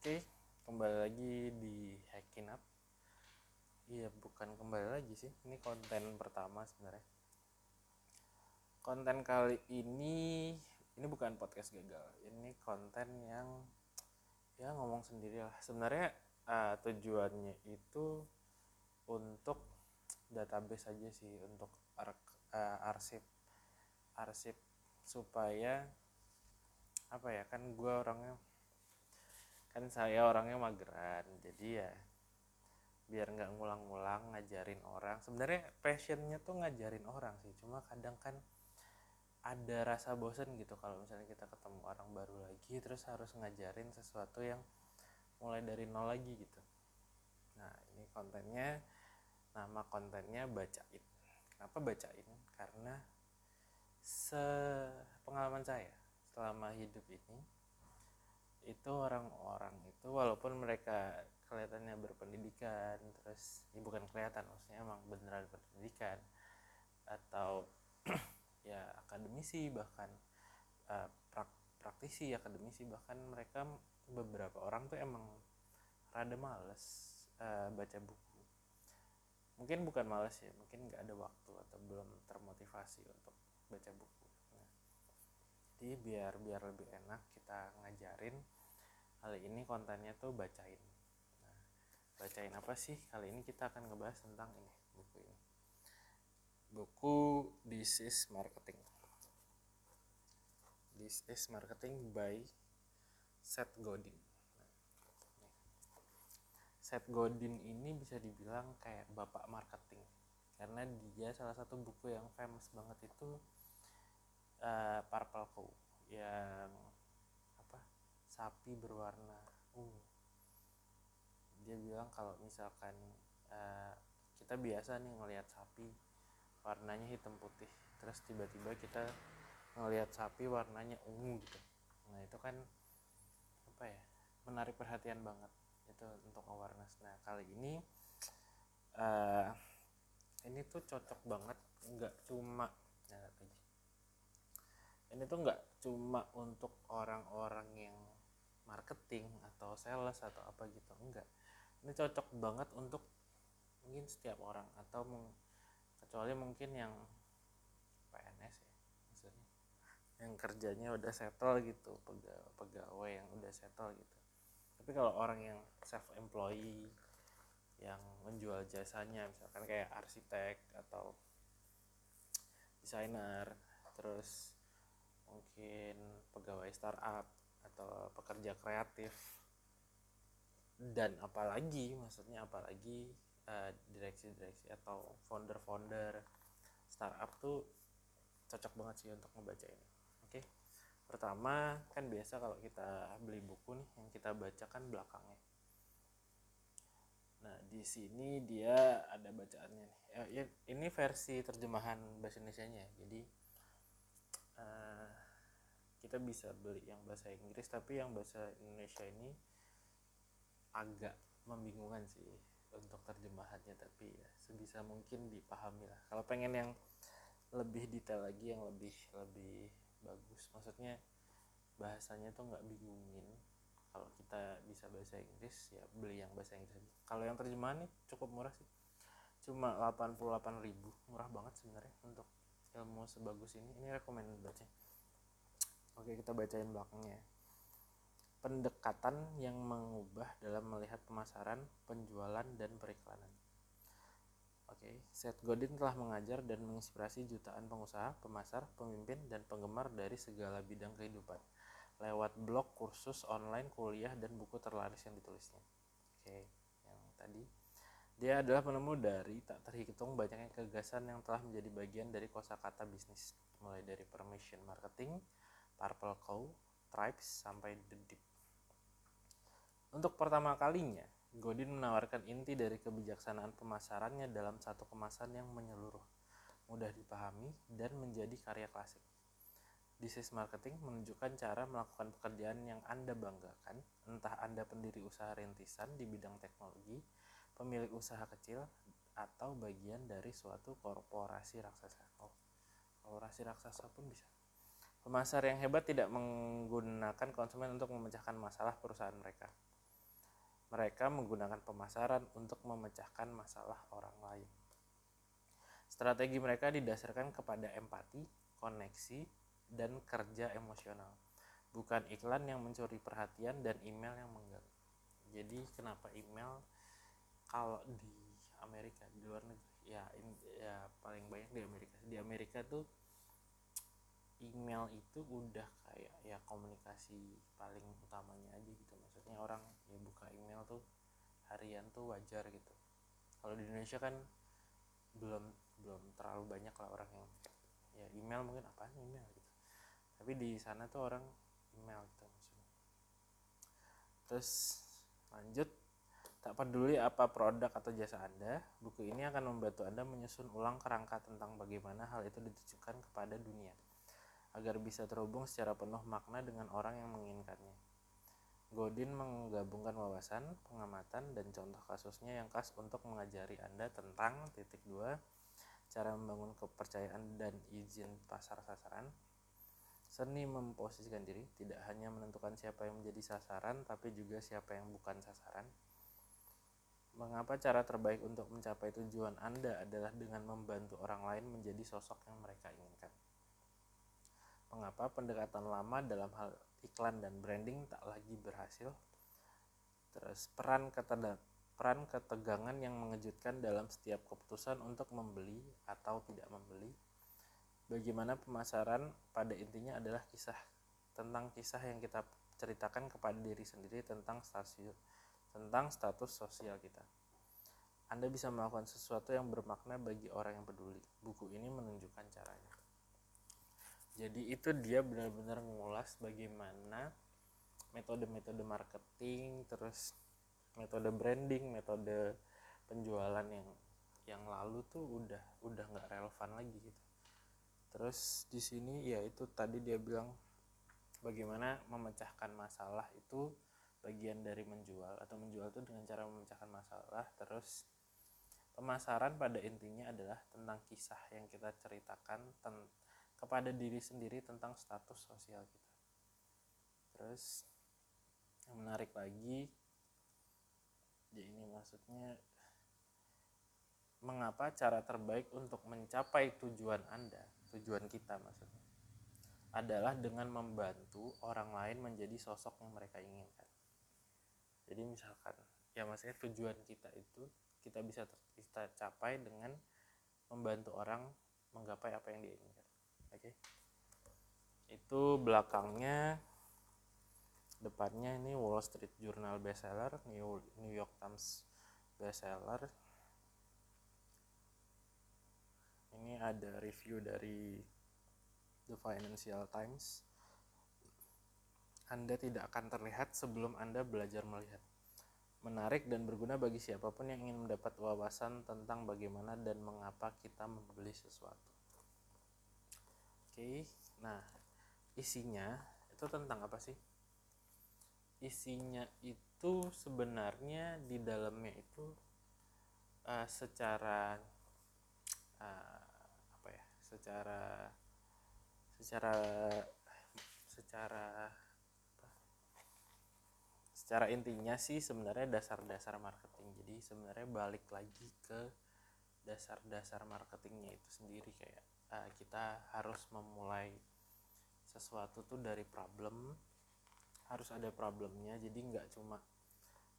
Oke, kembali lagi di Hacking Up. Iya, bukan kembali lagi sih. Ini konten pertama sebenarnya. Konten kali ini ini bukan podcast gagal. Ini konten yang ya ngomong sendiri lah. Sebenarnya uh, tujuannya itu untuk database aja sih, untuk ar uh, arsip arsip supaya apa ya kan gue orangnya kan saya orangnya mageran jadi ya biar nggak ngulang-ngulang ngajarin orang. Sebenarnya passionnya tuh ngajarin orang sih cuma kadang kan ada rasa bosen gitu kalau misalnya kita ketemu orang baru lagi terus harus ngajarin sesuatu yang mulai dari nol lagi gitu. Nah ini kontennya nama kontennya bacain. Kenapa bacain? Karena sepengalaman saya selama hidup ini itu orang-orang itu walaupun mereka kelihatannya berpendidikan terus ya bukan kelihatan maksudnya emang beneran berpendidikan atau ya akademisi bahkan uh, prak, praktisi akademisi bahkan mereka beberapa orang tuh emang rada males uh, baca buku. Mungkin bukan males ya mungkin nggak ada waktu atau belum termotivasi untuk baca buku jadi biar biar lebih enak kita ngajarin kali ini kontennya tuh bacain. Nah, bacain apa sih? Kali ini kita akan ngebahas tentang ini buku ini. Buku This is Marketing. This is Marketing by Seth Godin. Nah, Seth Godin ini bisa dibilang kayak bapak marketing karena dia salah satu buku yang famous banget itu uh, purple cow yang apa sapi berwarna ungu. Dia bilang kalau misalkan uh, kita biasa nih ngelihat sapi warnanya hitam putih terus tiba-tiba kita ngelihat sapi warnanya ungu gitu. Nah itu kan apa ya menarik perhatian banget itu untuk awareness. Nah kali ini uh, ini tuh cocok banget nggak cuma ini tuh nggak cuma untuk orang-orang yang marketing atau sales atau apa gitu enggak ini cocok banget untuk mungkin setiap orang atau kecuali mungkin yang PNS ya maksudnya. Yang kerjanya udah settle gitu pegawai, pegawai yang udah settle gitu. Tapi kalau orang yang self employee yang menjual jasanya misalkan kayak arsitek atau desainer terus mungkin pegawai startup atau pekerja kreatif. Dan apalagi maksudnya apalagi uh, direksi-direksi atau founder-founder startup tuh cocok banget sih untuk membaca ini. Oke? Okay? pertama kan biasa kalau kita beli buku nih yang kita baca kan belakangnya. Nah di sini dia ada bacaannya nih. Ya, ini versi terjemahan bahasa Indonesia nya jadi uh, kita bisa beli yang bahasa Inggris tapi yang bahasa Indonesia ini agak membingungkan sih untuk terjemahannya tapi ya sebisa mungkin dipahami lah. Kalau pengen yang lebih detail lagi yang lebih lebih bagus maksudnya bahasanya tuh nggak bingungin. Kalau kita bisa bahasa Inggris ya beli yang bahasa Inggris kalau yang terjemahan nih cukup murah sih. Cuma 88.000 murah banget sebenarnya untuk ilmu sebagus ini. Ini rekomend baca Oke, kita bacain belakangnya. Pendekatan yang mengubah dalam melihat pemasaran, penjualan, dan periklanan. Oke, Seth Godin telah mengajar dan menginspirasi jutaan pengusaha, pemasar, pemimpin, dan penggemar dari segala bidang kehidupan lewat blog, kursus online, kuliah, dan buku terlaris yang ditulisnya. Oke, yang tadi dia adalah penemu dari tak terhitung banyaknya gagasan yang telah menjadi bagian dari kosakata bisnis, mulai dari permission marketing, Purple Cow, Tribes, sampai The Deep. Untuk pertama kalinya, Godin menawarkan inti dari kebijaksanaan pemasarannya dalam satu kemasan yang menyeluruh, mudah dipahami, dan menjadi karya klasik. This Marketing menunjukkan cara melakukan pekerjaan yang Anda banggakan, entah Anda pendiri usaha rintisan di bidang teknologi, pemilik usaha kecil, atau bagian dari suatu korporasi raksasa. Oh, korporasi raksasa pun bisa. Pemasar yang hebat tidak menggunakan konsumen untuk memecahkan masalah perusahaan mereka. mereka menggunakan pemasaran untuk memecahkan masalah orang lain. Strategi mereka didasarkan kepada empati, koneksi, dan kerja emosional, bukan iklan yang mencuri perhatian dan email yang mengganggu. Jadi kenapa email kalau di Amerika di luar negeri ya ya paling banyak di Amerika di Amerika tuh email itu udah kayak ya komunikasi paling utamanya aja gitu. Maksudnya orang ya buka email tuh harian tuh wajar gitu. Kalau di Indonesia kan belum belum terlalu banyak lah orang yang ya email mungkin apa email gitu. Tapi di sana tuh orang email gitu maksudnya. Terus lanjut tak peduli apa produk atau jasa Anda, buku ini akan membantu Anda menyusun ulang kerangka tentang bagaimana hal itu ditujukan kepada dunia agar bisa terhubung secara penuh makna dengan orang yang menginginkannya. Godin menggabungkan wawasan, pengamatan, dan contoh kasusnya yang khas untuk mengajari Anda tentang titik dua, cara membangun kepercayaan dan izin pasar sasaran, seni memposisikan diri, tidak hanya menentukan siapa yang menjadi sasaran, tapi juga siapa yang bukan sasaran. Mengapa cara terbaik untuk mencapai tujuan Anda adalah dengan membantu orang lain menjadi sosok yang mereka inginkan? Mengapa pendekatan lama dalam hal iklan dan branding tak lagi berhasil. Terus peran keteda, peran ketegangan yang mengejutkan dalam setiap keputusan untuk membeli atau tidak membeli. Bagaimana pemasaran pada intinya adalah kisah tentang kisah yang kita ceritakan kepada diri sendiri tentang stasiun tentang status sosial kita. Anda bisa melakukan sesuatu yang bermakna bagi orang yang peduli. Buku ini menunjukkan caranya jadi itu dia benar-benar mengulas bagaimana metode-metode marketing terus metode branding metode penjualan yang yang lalu tuh udah udah nggak relevan lagi gitu. Terus di sini ya itu tadi dia bilang bagaimana memecahkan masalah itu bagian dari menjual atau menjual itu dengan cara memecahkan masalah. Terus pemasaran pada intinya adalah tentang kisah yang kita ceritakan tentang kepada diri sendiri tentang status sosial kita. Terus yang menarik lagi, ya ini maksudnya mengapa cara terbaik untuk mencapai tujuan Anda, tujuan kita maksudnya, adalah dengan membantu orang lain menjadi sosok yang mereka inginkan. Jadi misalkan, ya maksudnya tujuan kita itu kita bisa kita capai dengan membantu orang menggapai apa yang dia inginkan oke. Okay. itu belakangnya depannya ini Wall Street Journal bestseller New New York Times bestseller. Ini ada review dari The Financial Times. Anda tidak akan terlihat sebelum Anda belajar melihat. Menarik dan berguna bagi siapa pun yang ingin mendapat wawasan tentang bagaimana dan mengapa kita membeli sesuatu Oke, nah isinya itu tentang apa sih? Isinya itu sebenarnya di dalamnya itu uh, secara uh, apa ya? Secara secara secara? Secara intinya sih sebenarnya dasar-dasar marketing. Jadi sebenarnya balik lagi ke dasar-dasar marketingnya itu sendiri kayak uh, kita harus memulai sesuatu tuh dari problem. Harus ada problemnya jadi nggak cuma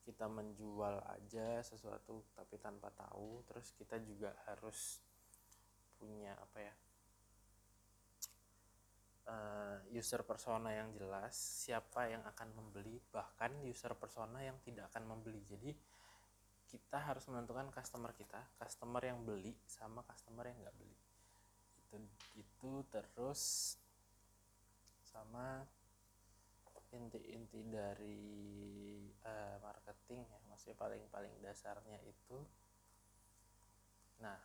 kita menjual aja sesuatu tapi tanpa tahu terus kita juga harus punya apa ya uh, user persona yang jelas siapa yang akan membeli bahkan user persona yang tidak akan membeli. Jadi kita harus menentukan customer kita customer yang beli sama customer yang nggak beli itu terus sama inti-inti dari uh, marketing ya maksudnya paling paling dasarnya itu. Nah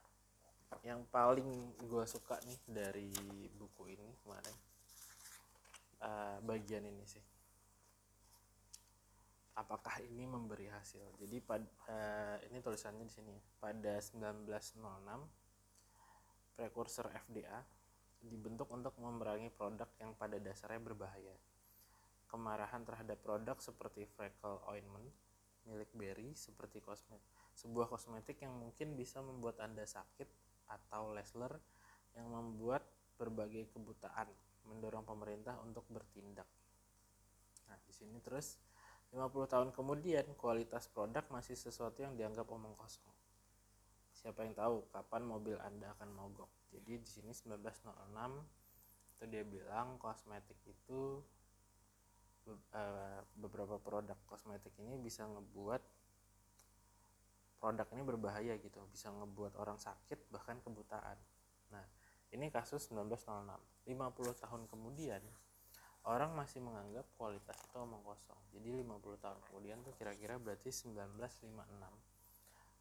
yang paling gue suka nih dari buku ini kemarin uh, bagian ini sih. Apakah ini memberi hasil? Jadi pad, uh, ini tulisannya di sini pada 1906 prekursor FDA dibentuk untuk memerangi produk yang pada dasarnya berbahaya. Kemarahan terhadap produk seperti freckle ointment milik Berry seperti kosmetik sebuah kosmetik yang mungkin bisa membuat Anda sakit atau Lesler yang membuat berbagai kebutaan mendorong pemerintah untuk bertindak. Nah, di sini terus 50 tahun kemudian kualitas produk masih sesuatu yang dianggap omong kosong. Siapa yang tahu kapan mobil Anda akan mogok. Jadi di sini 1906 itu dia bilang kosmetik itu eh, beberapa produk kosmetik ini bisa ngebuat produk ini berbahaya gitu. Bisa ngebuat orang sakit bahkan kebutaan. Nah ini kasus 1906 50 tahun kemudian orang masih menganggap kualitas itu omong kosong. Jadi 50 tahun kemudian tuh kira-kira berarti 1956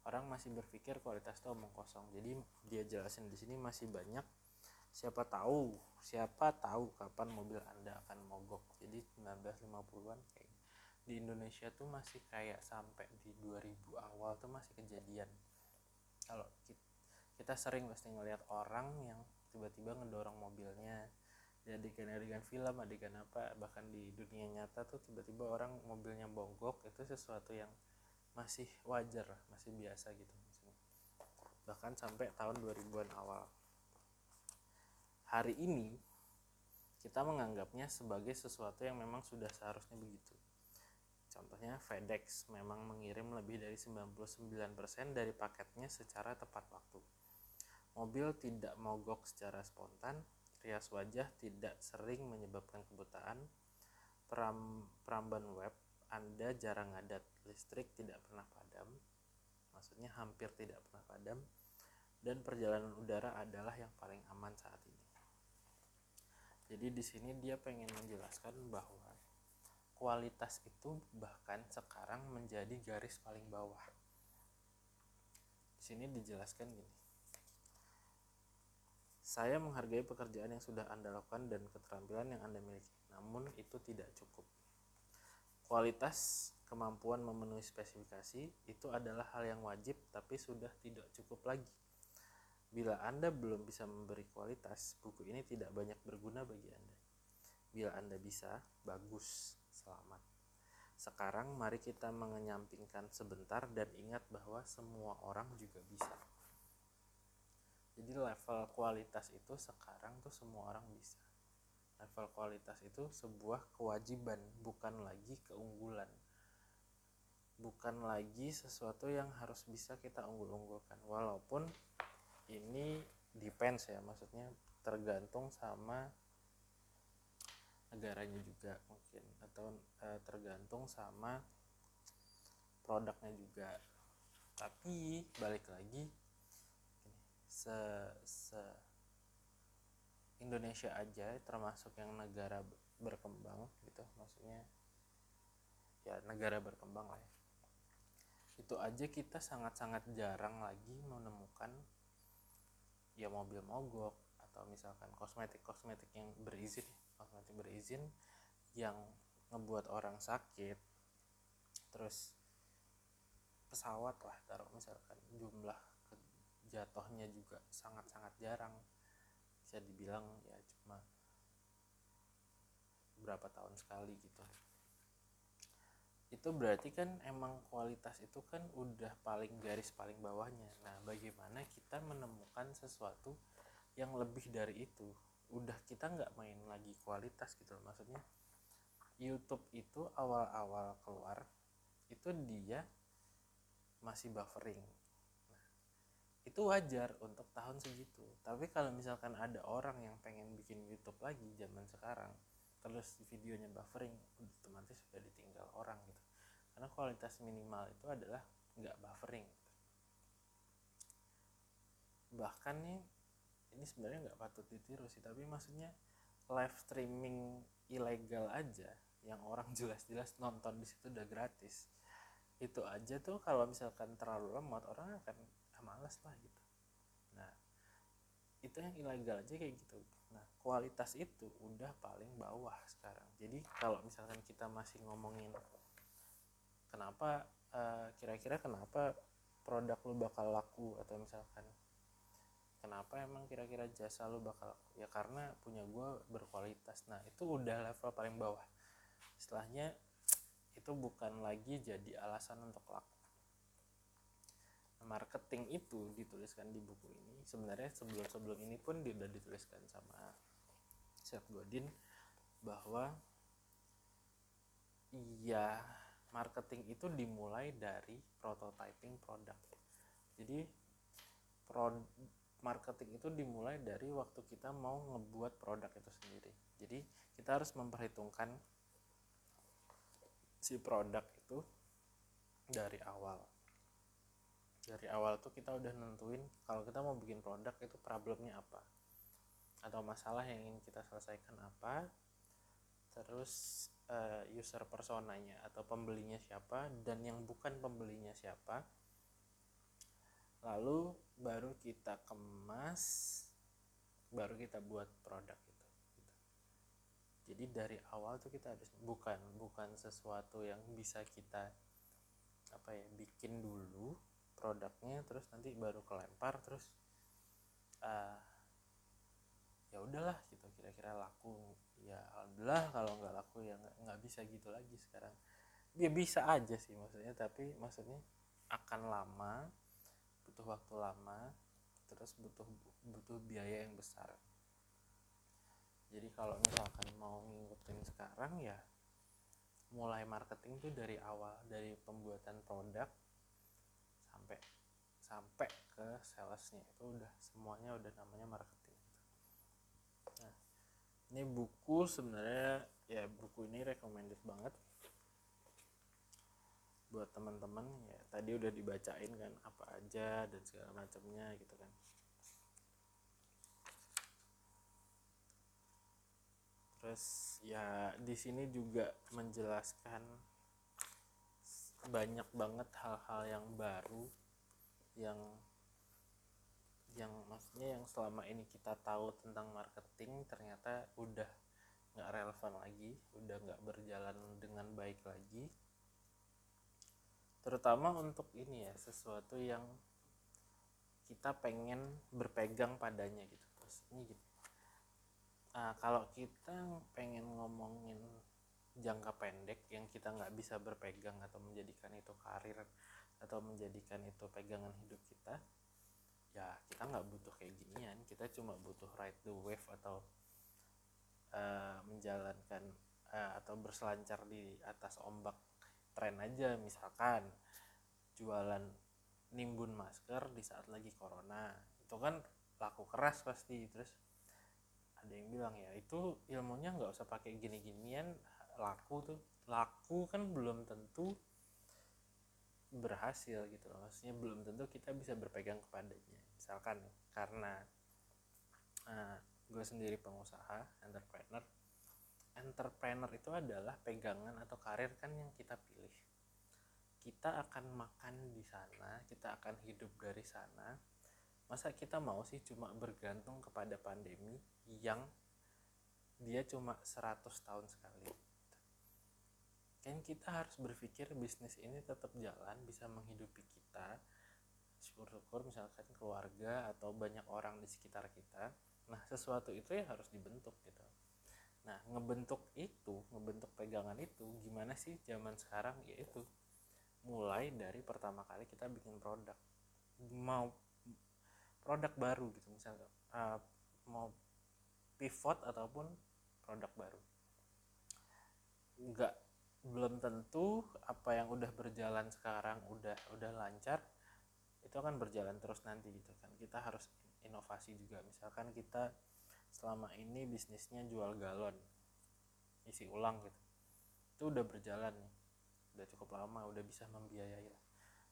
orang masih berpikir kualitas itu omong kosong. Jadi dia jelasin di sini masih banyak siapa tahu siapa tahu kapan mobil anda akan mogok. Jadi 1950-an kayak di Indonesia tuh masih kayak sampai di 2000 awal tuh masih kejadian. Kalau kita, sering pasti ngelihat orang yang tiba-tiba ngedorong mobilnya. Di adegan-adegan film adegan apa bahkan di dunia nyata tuh tiba-tiba orang mobilnya bongkok itu sesuatu yang masih wajar masih biasa gitu bahkan sampai tahun 2000-an awal. Hari ini kita menganggapnya sebagai sesuatu yang memang sudah seharusnya begitu. Contohnya FedEx memang mengirim lebih dari 99% dari paketnya secara tepat waktu. Mobil tidak mogok secara spontan, rias wajah tidak sering menyebabkan kebutaan, peram, peramban web Anda jarang ngadat, listrik tidak pernah padam, maksudnya hampir tidak pernah padam, dan perjalanan udara adalah yang paling aman saat ini. Jadi di sini dia pengen menjelaskan bahwa kualitas itu bahkan sekarang menjadi garis paling bawah. Di sini dijelaskan gini. Saya menghargai pekerjaan yang sudah Anda lakukan dan keterampilan yang Anda miliki, namun itu tidak cukup. Kualitas kemampuan memenuhi spesifikasi itu adalah hal yang wajib tapi sudah tidak cukup lagi. Bila Anda belum bisa memberi kualitas, buku ini tidak banyak berguna bagi Anda. Bila Anda bisa, bagus selamat. Sekarang mari kita mengenyampingkan sebentar dan ingat bahwa semua orang juga bisa. Jadi level kualitas itu sekarang tuh semua orang bisa. Level kualitas itu sebuah kewajiban, bukan lagi keunggulan. Bukan lagi sesuatu yang harus bisa kita unggul-unggulkan. Walaupun ini depends ya, maksudnya tergantung sama negaranya juga mungkin atau e, tergantung sama produknya juga tapi balik lagi se, se Indonesia aja termasuk yang negara berkembang gitu. Maksudnya ya negara berkembang lah ya. Itu aja kita sangat-sangat jarang lagi menemukan ya mobil mogok atau misalkan kosmetik-kosmetik yang berizin kosmetik berizin yang ngebuat orang sakit. Terus pesawat lah taruh misalkan jumlah jatuhnya juga sangat-sangat jarang bisa dibilang ya cuma berapa tahun sekali gitu. Itu berarti kan emang kualitas itu kan udah paling garis paling bawahnya. Nah bagaimana kita menemukan sesuatu yang lebih dari itu? Udah kita nggak main lagi kualitas gitu maksudnya YouTube itu awal-awal keluar itu dia masih buffering itu wajar untuk tahun segitu. Tapi kalau misalkan ada orang yang pengen bikin YouTube lagi zaman sekarang terus videonya buffering otomatis sudah ditinggal orang gitu. Karena kualitas minimal itu adalah nggak buffering bahkan nih ini sebenarnya nggak patut ditiru sih tapi maksudnya live streaming ilegal aja yang orang jelas-jelas nonton di situ udah gratis. Itu aja tuh kalau misalkan terlalu lemot orang akan males lah gitu. Nah itu yang ilegal aja kayak gitu. Nah kualitas itu udah paling bawah sekarang. Jadi kalau misalkan kita masih ngomongin kenapa uh, kira-kira kenapa produk lu bakal laku atau misalkan kenapa emang kira-kira jasa lu bakal ya karena punya gue berkualitas. Nah itu udah level paling bawah. Setelahnya itu bukan lagi jadi alasan untuk laku marketing itu dituliskan di buku ini. Sebenarnya sebelum sebelum ini pun sudah dituliskan sama Seth Godin bahwa iya marketing itu dimulai dari prototyping produk. Jadi pro marketing itu dimulai dari waktu kita mau ngebuat produk itu sendiri. Jadi kita harus memperhitungkan si produk itu dari awal dari awal tuh kita udah nentuin kalau kita mau bikin produk itu problemnya apa. Atau masalah yang ingin kita selesaikan apa. Terus uh, user personanya atau pembelinya siapa dan yang bukan pembelinya siapa. Lalu baru kita kemas baru kita buat produk itu gitu. jadi dari awal tuh kita harus bukan bukan sesuatu yang bisa kita apa ya bikin dulu produknya terus nanti baru kelempar terus uh, ya udahlah gitu kira-kira laku. Ya alhamdulillah kalau nggak laku ya nggak bisa gitu lagi sekarang. Dia ya bisa aja sih maksudnya tapi maksudnya akan lama butuh waktu lama terus butuh butuh biaya yang besar. Jadi kalau misalkan mau ngikutin sekarang ya mulai marketing tuh dari awal dari pembuatan produk sampai sampai ke salesnya. Itu udah semuanya udah namanya marketing. Nah ini buku sebenarnya ya buku ini recommended banget buat teman-teman. Ya tadi udah dibacain kan apa aja dan segala macamnya gitu kan. Terus ya di sini juga menjelaskan banyak banget hal-hal yang baru yang yang maksudnya yang selama ini kita tahu tentang marketing ternyata udah nggak relevan lagi udah nggak berjalan dengan baik lagi. Terutama untuk ini ya sesuatu yang kita pengen berpegang padanya gitu. Ini gitu. Nah, kalau kita pengen ngomongin jangka pendek yang kita nggak bisa berpegang atau menjadikan itu karir atau menjadikan itu pegangan hidup kita ya kita nggak butuh kayak ginian. Kita cuma butuh ride the wave atau uh, menjalankan uh, atau berselancar di atas ombak tren aja. Misalkan jualan nimbun masker di saat lagi corona. Itu kan laku keras pasti. Terus ada yang bilang ya itu ilmunya nggak usah pakai gini-ginian laku tuh. Laku kan belum tentu berhasil gitu loh. Maksudnya belum tentu kita bisa berpegang kepadanya. Misalkan karena uh, gue sendiri pengusaha entrepreneur. Entrepreneur itu adalah pegangan atau karir kan yang kita pilih. Kita akan makan di sana kita akan hidup dari sana. Masa kita mau sih cuma bergantung kepada pandemi yang dia cuma 100 tahun sekali kan kita harus berpikir bisnis ini tetap jalan bisa menghidupi kita syukur-syukur misalkan keluarga atau banyak orang di sekitar kita nah sesuatu itu ya harus dibentuk gitu Nah, ngebentuk itu, ngebentuk pegangan itu gimana sih zaman sekarang? Yaitu mulai dari pertama kali kita bikin produk. Mau produk baru gitu misalnya uh, mau pivot ataupun produk baru. Enggak belum tentu apa yang udah berjalan sekarang udah udah lancar itu akan berjalan terus nanti gitu kan. Kita harus inovasi juga. Misalkan kita selama ini bisnisnya jual galon isi ulang gitu. Itu udah berjalan udah cukup lama udah bisa membiayai lah.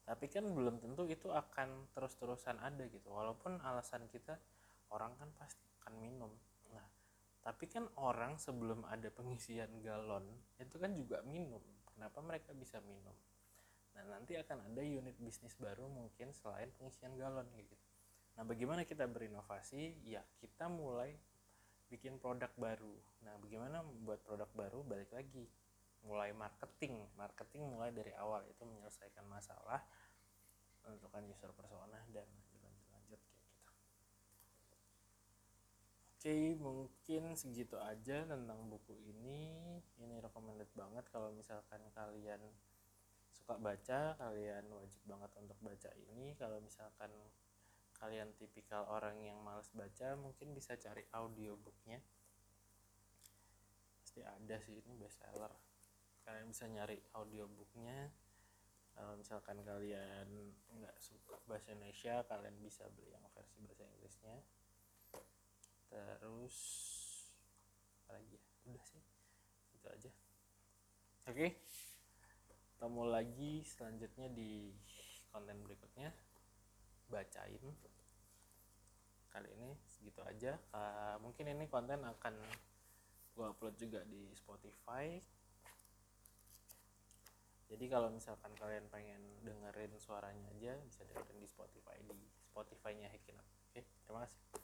Tapi kan belum tentu itu akan terus-terusan ada gitu. Walaupun alasan kita orang kan pasti akan minum tapi kan orang sebelum ada pengisian galon itu kan juga minum. Kenapa mereka bisa minum? Nah nanti akan ada unit bisnis baru mungkin selain pengisian galon gitu. Nah bagaimana kita berinovasi? Ya kita mulai bikin produk baru. Nah bagaimana membuat produk baru? Balik lagi mulai marketing. Marketing mulai dari awal itu menyelesaikan masalah menentukan user persona dan Oke, mungkin segitu aja tentang buku ini. Ini recommended banget kalau misalkan kalian suka baca, kalian wajib banget untuk baca ini. Kalau misalkan kalian tipikal orang yang males baca, mungkin bisa cari audiobooknya. Pasti ada sih ini bestseller. Kalian bisa nyari audiobooknya. Kalau misalkan kalian nggak suka bahasa Indonesia, kalian bisa beli yang versi bahasa Inggrisnya terus apa lagi ya? Udah sih itu aja. Oke ketemu lagi selanjutnya di konten berikutnya. Bacain kali ini segitu aja. Uh, mungkin ini konten akan gue upload juga di Spotify. Jadi kalau misalkan kalian pengen dengerin suaranya aja bisa dengerin di Spotify di Spotify-nya Hekinot oke terima kasih